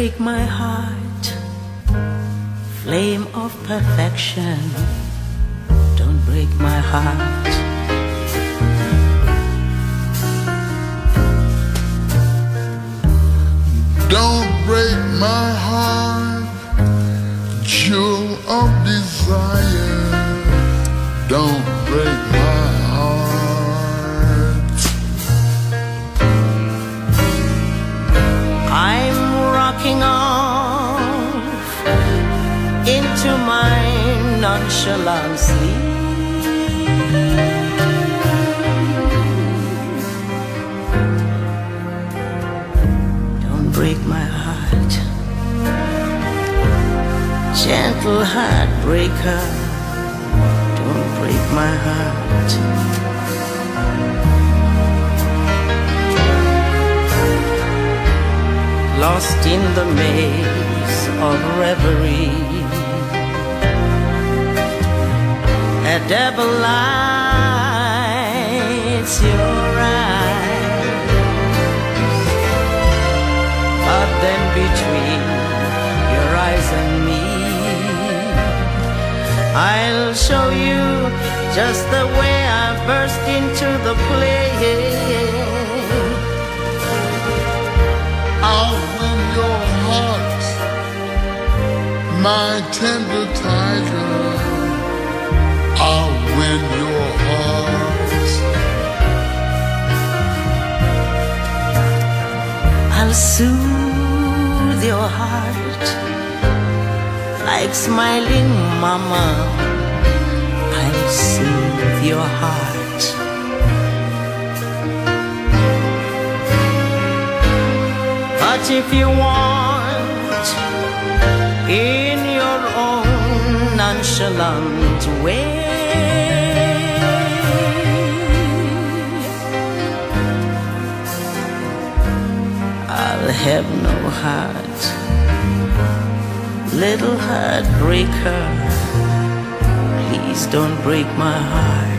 Break my heart, flame of perfection. Don't break my heart. Don't break my heart, jewel of desire. Don't break my heart. Rocking off into my nonchalant sleep. Don't break my heart, gentle heartbreaker. Don't break my heart. Lost in the maze of reverie. A devil lights your eyes, but then between your eyes and me, I'll show you just the way I burst into the play. Heart, my tender tiger. I'll win your heart. I'll soothe your heart like smiling mama. I'll soothe your heart. But if you want, in your own nonchalant way. I'll have no heart, little heartbreaker. Please don't break my heart.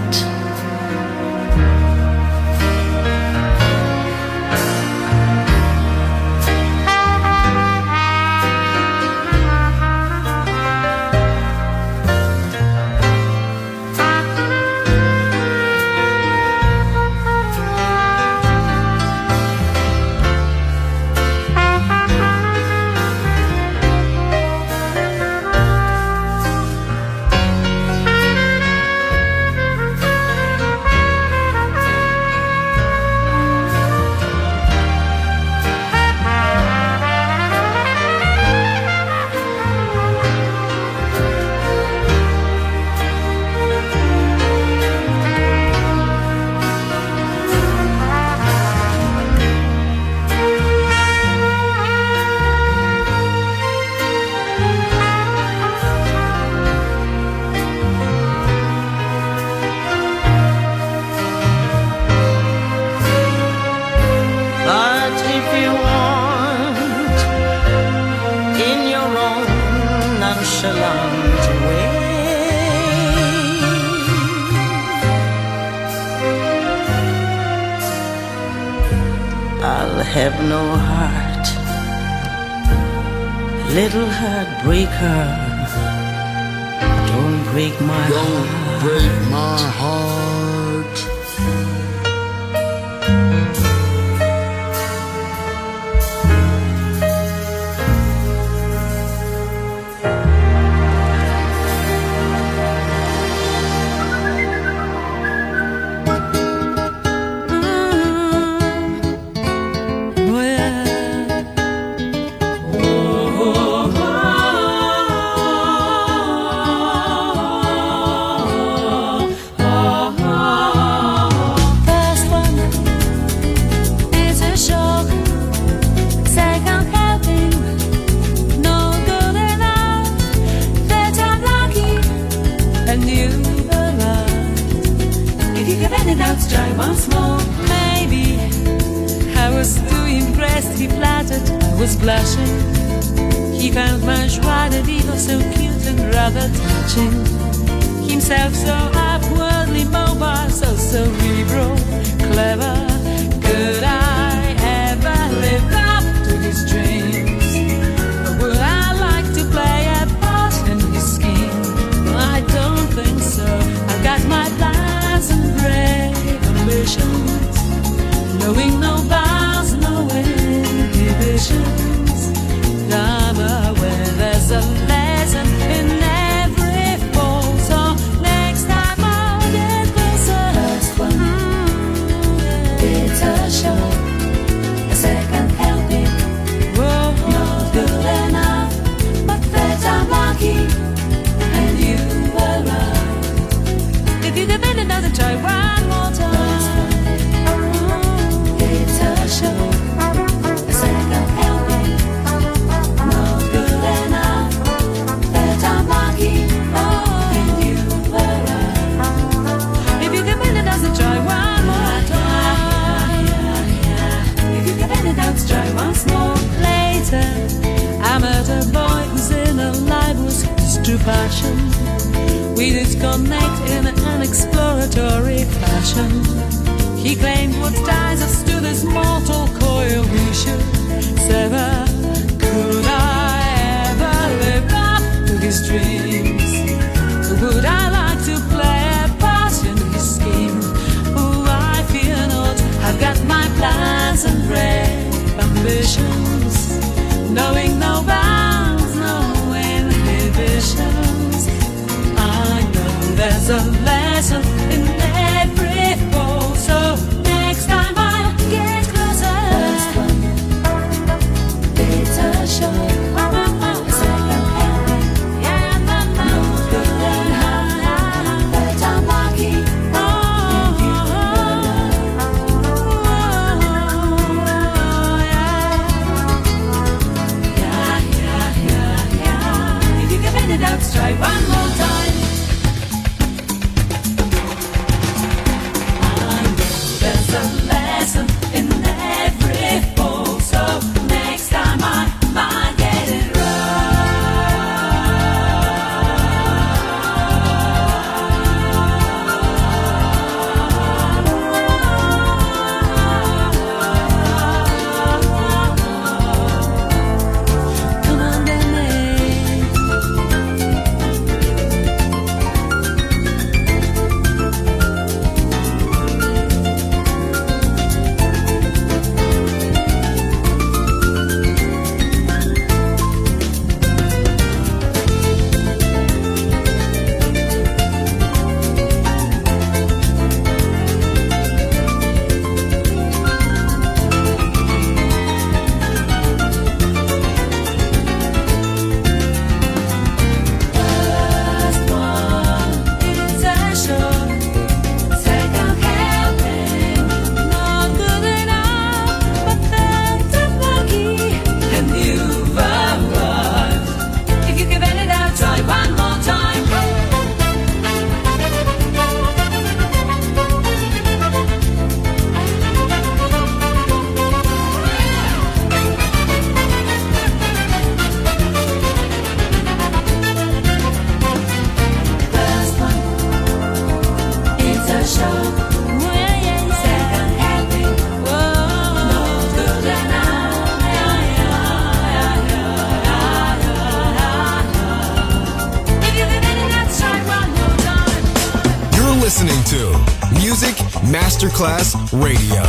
Class Radio,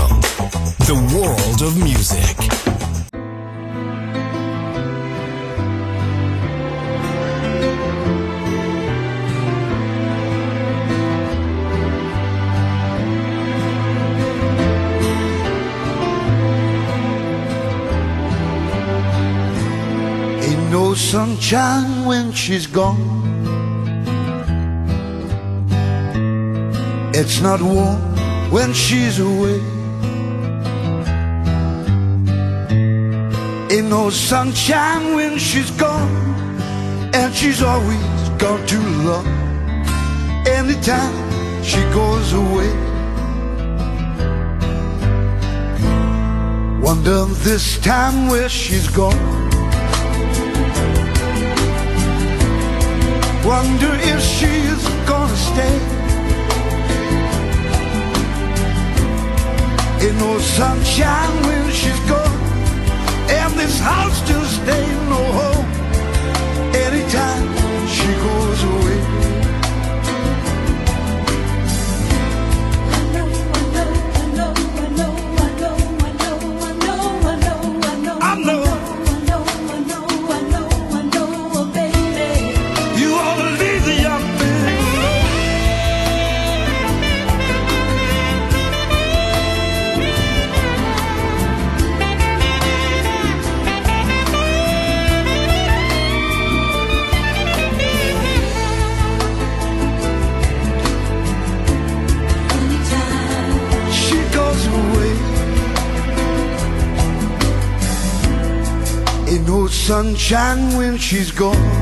the world of music. Ain't no sunshine when she's gone. It's not warm when she's away. Ain't no sunshine when she's gone, and she's always gone too long. Anytime she goes away, wonder this time where she's gone. Wonder if she's gonna stay in the sunshine when she's gone. shine when she's gone.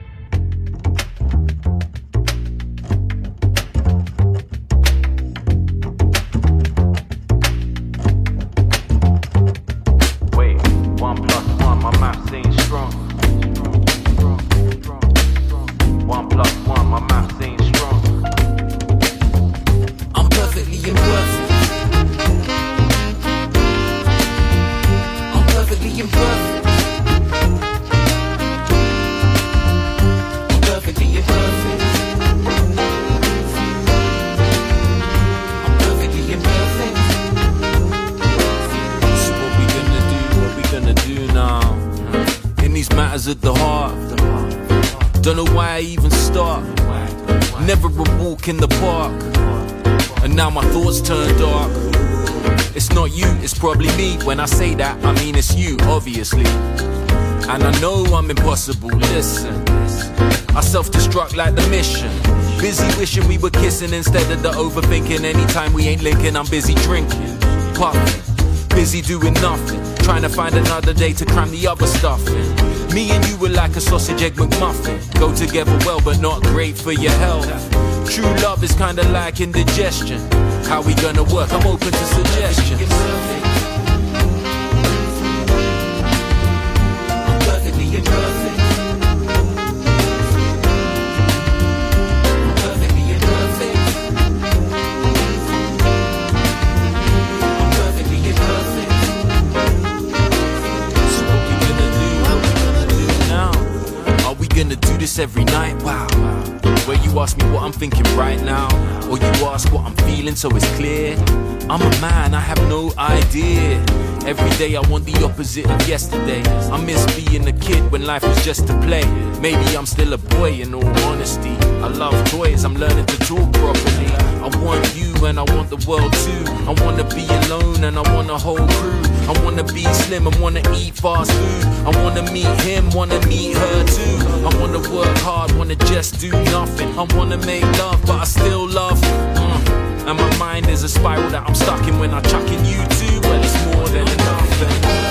Obviously. And I know I'm impossible, listen. I self destruct like the mission. Busy wishing we were kissing instead of the overthinking. Anytime we ain't linking, I'm busy drinking, puffing. Busy doing nothing, trying to find another day to cram the other stuff in. Me and you were like a sausage egg McMuffin. Go together well, but not great for your health. True love is kinda like indigestion. How we gonna work? I'm open to suggestions. Every night? Wow. Where you ask me what I'm thinking right now, or you ask what I'm feeling so it's clear. I'm a man, I have no idea. Every day I want the opposite of yesterday. I miss being a kid when life was just to play. Maybe I'm still a boy in all honesty. I love toys, I'm learning to talk properly. I want you and I want the world too. I wanna be alone and I want a whole crew. I wanna be slim and wanna eat fast food. I wanna meet him, wanna meet her too. I wanna work hard, wanna just do nothing. I wanna make love, but I still love. Mm. And my mind is a spiral that I'm stuck in when I chuck in you too. Well, it's more than enough.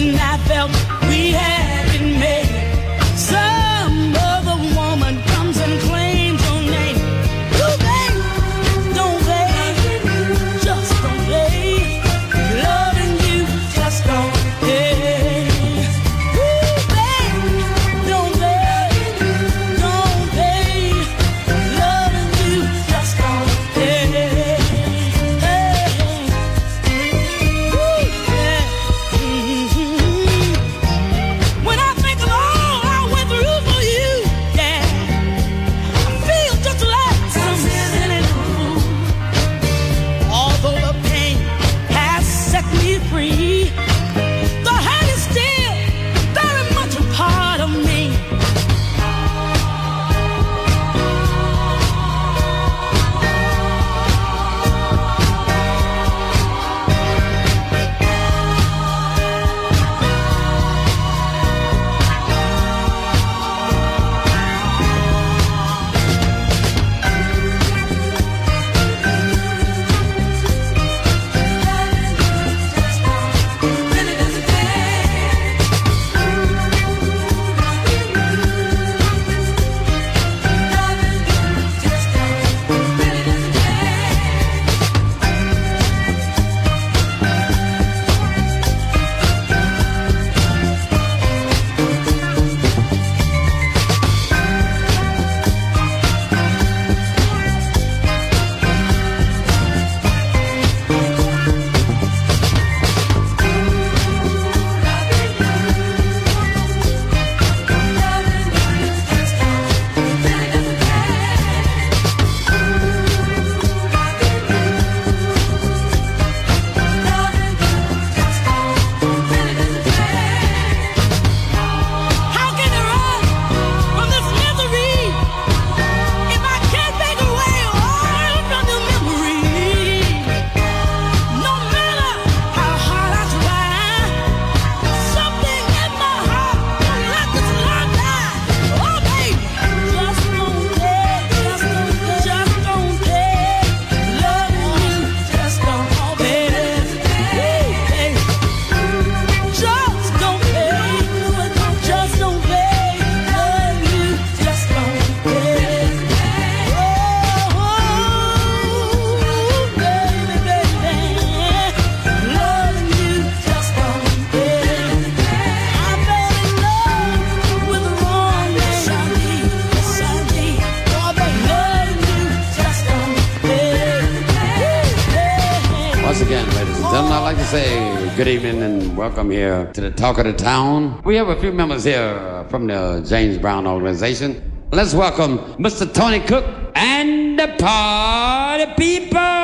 something I felt we had been made. welcome here to the Talk of the Town. We have a few members here from the James Brown organization. Let's welcome Mr. Tony Cook and the party people.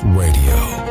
Radio,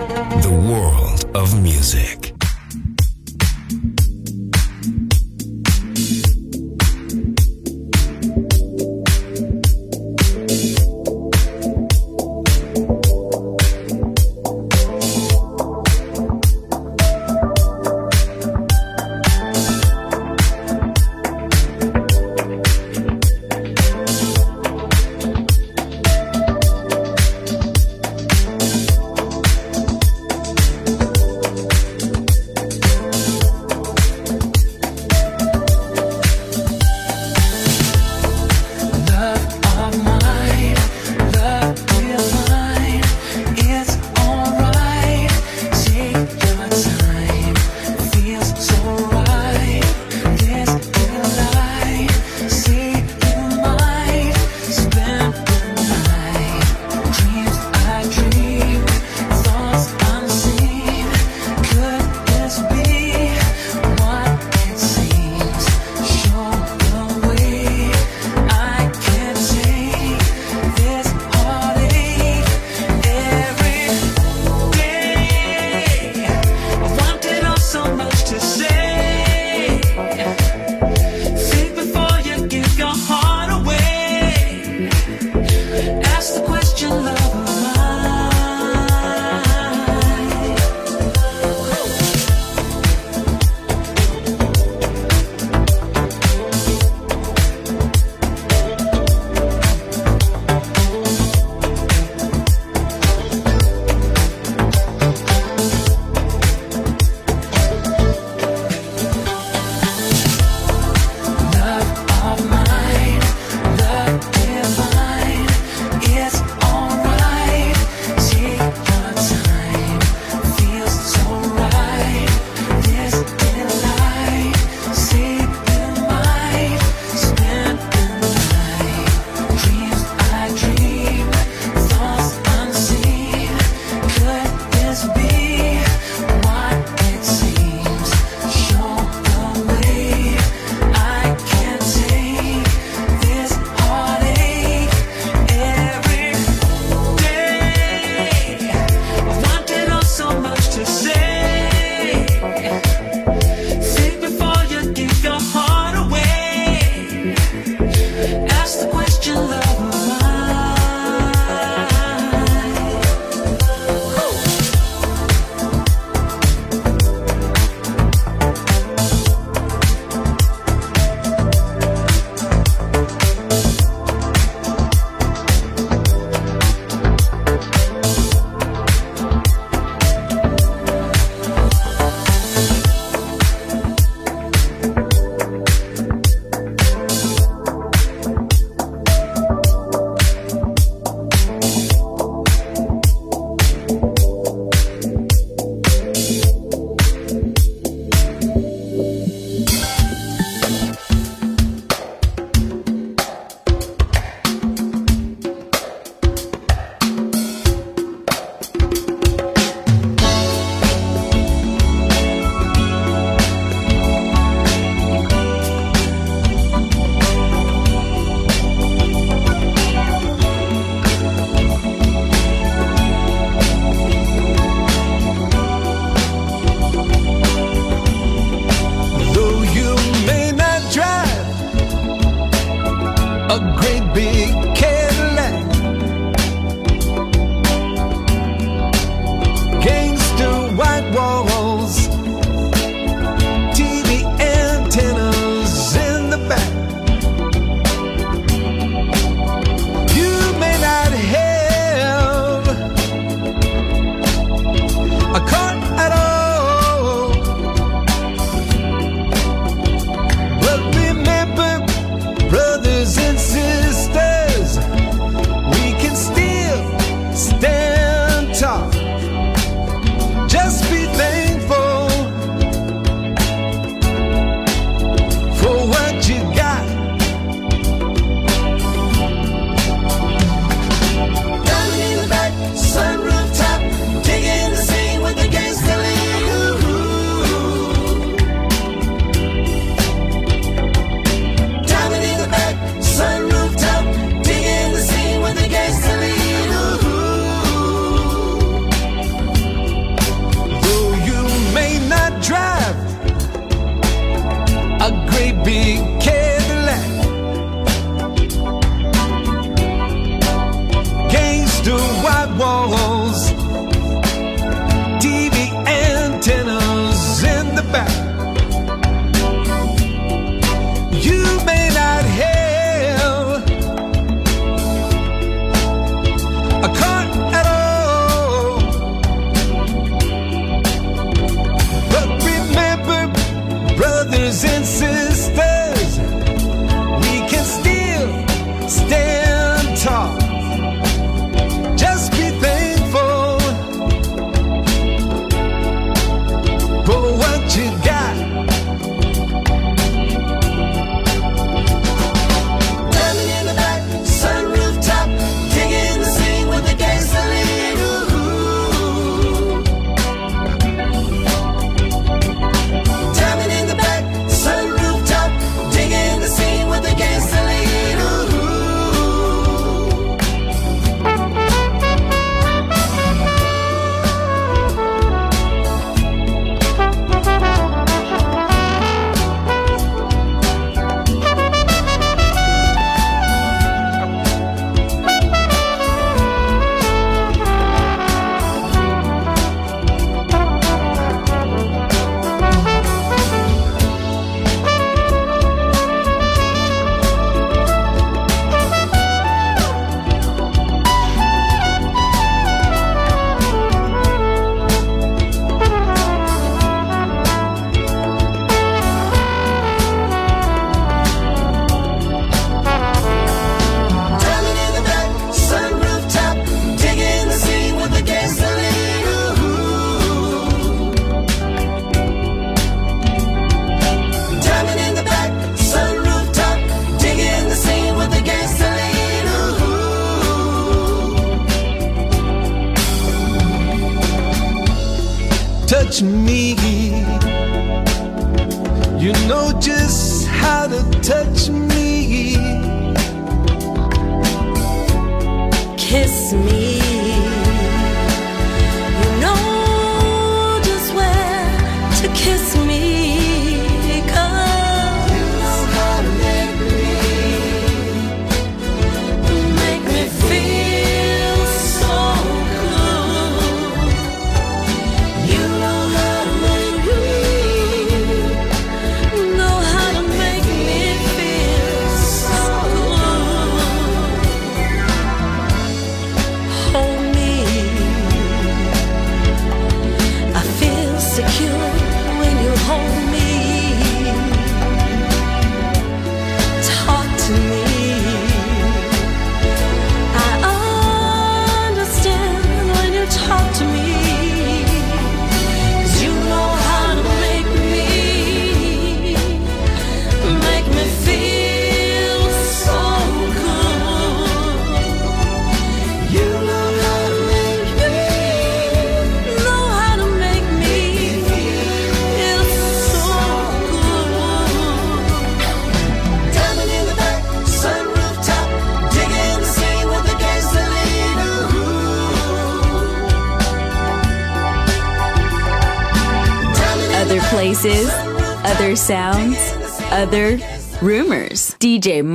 great big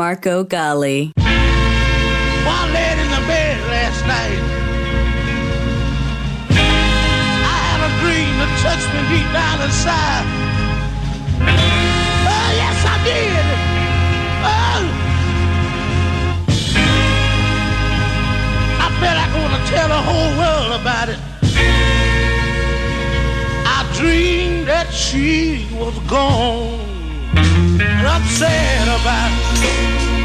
Marco Gally. While laid in the bed last night, I had a dream that touched me deep down inside. Oh, yes, I did. Oh. I felt like I want to tell the whole world about it. I dreamed that she was gone. I'm sad about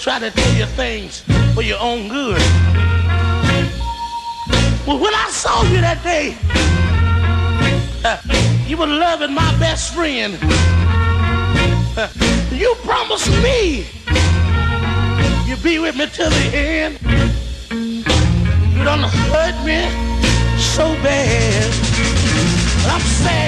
try to tell you things for your own good. Well, when I saw you that day, uh, you were loving my best friend. Uh, you promised me you'd be with me till the end. You done hurt me so bad. I'm sad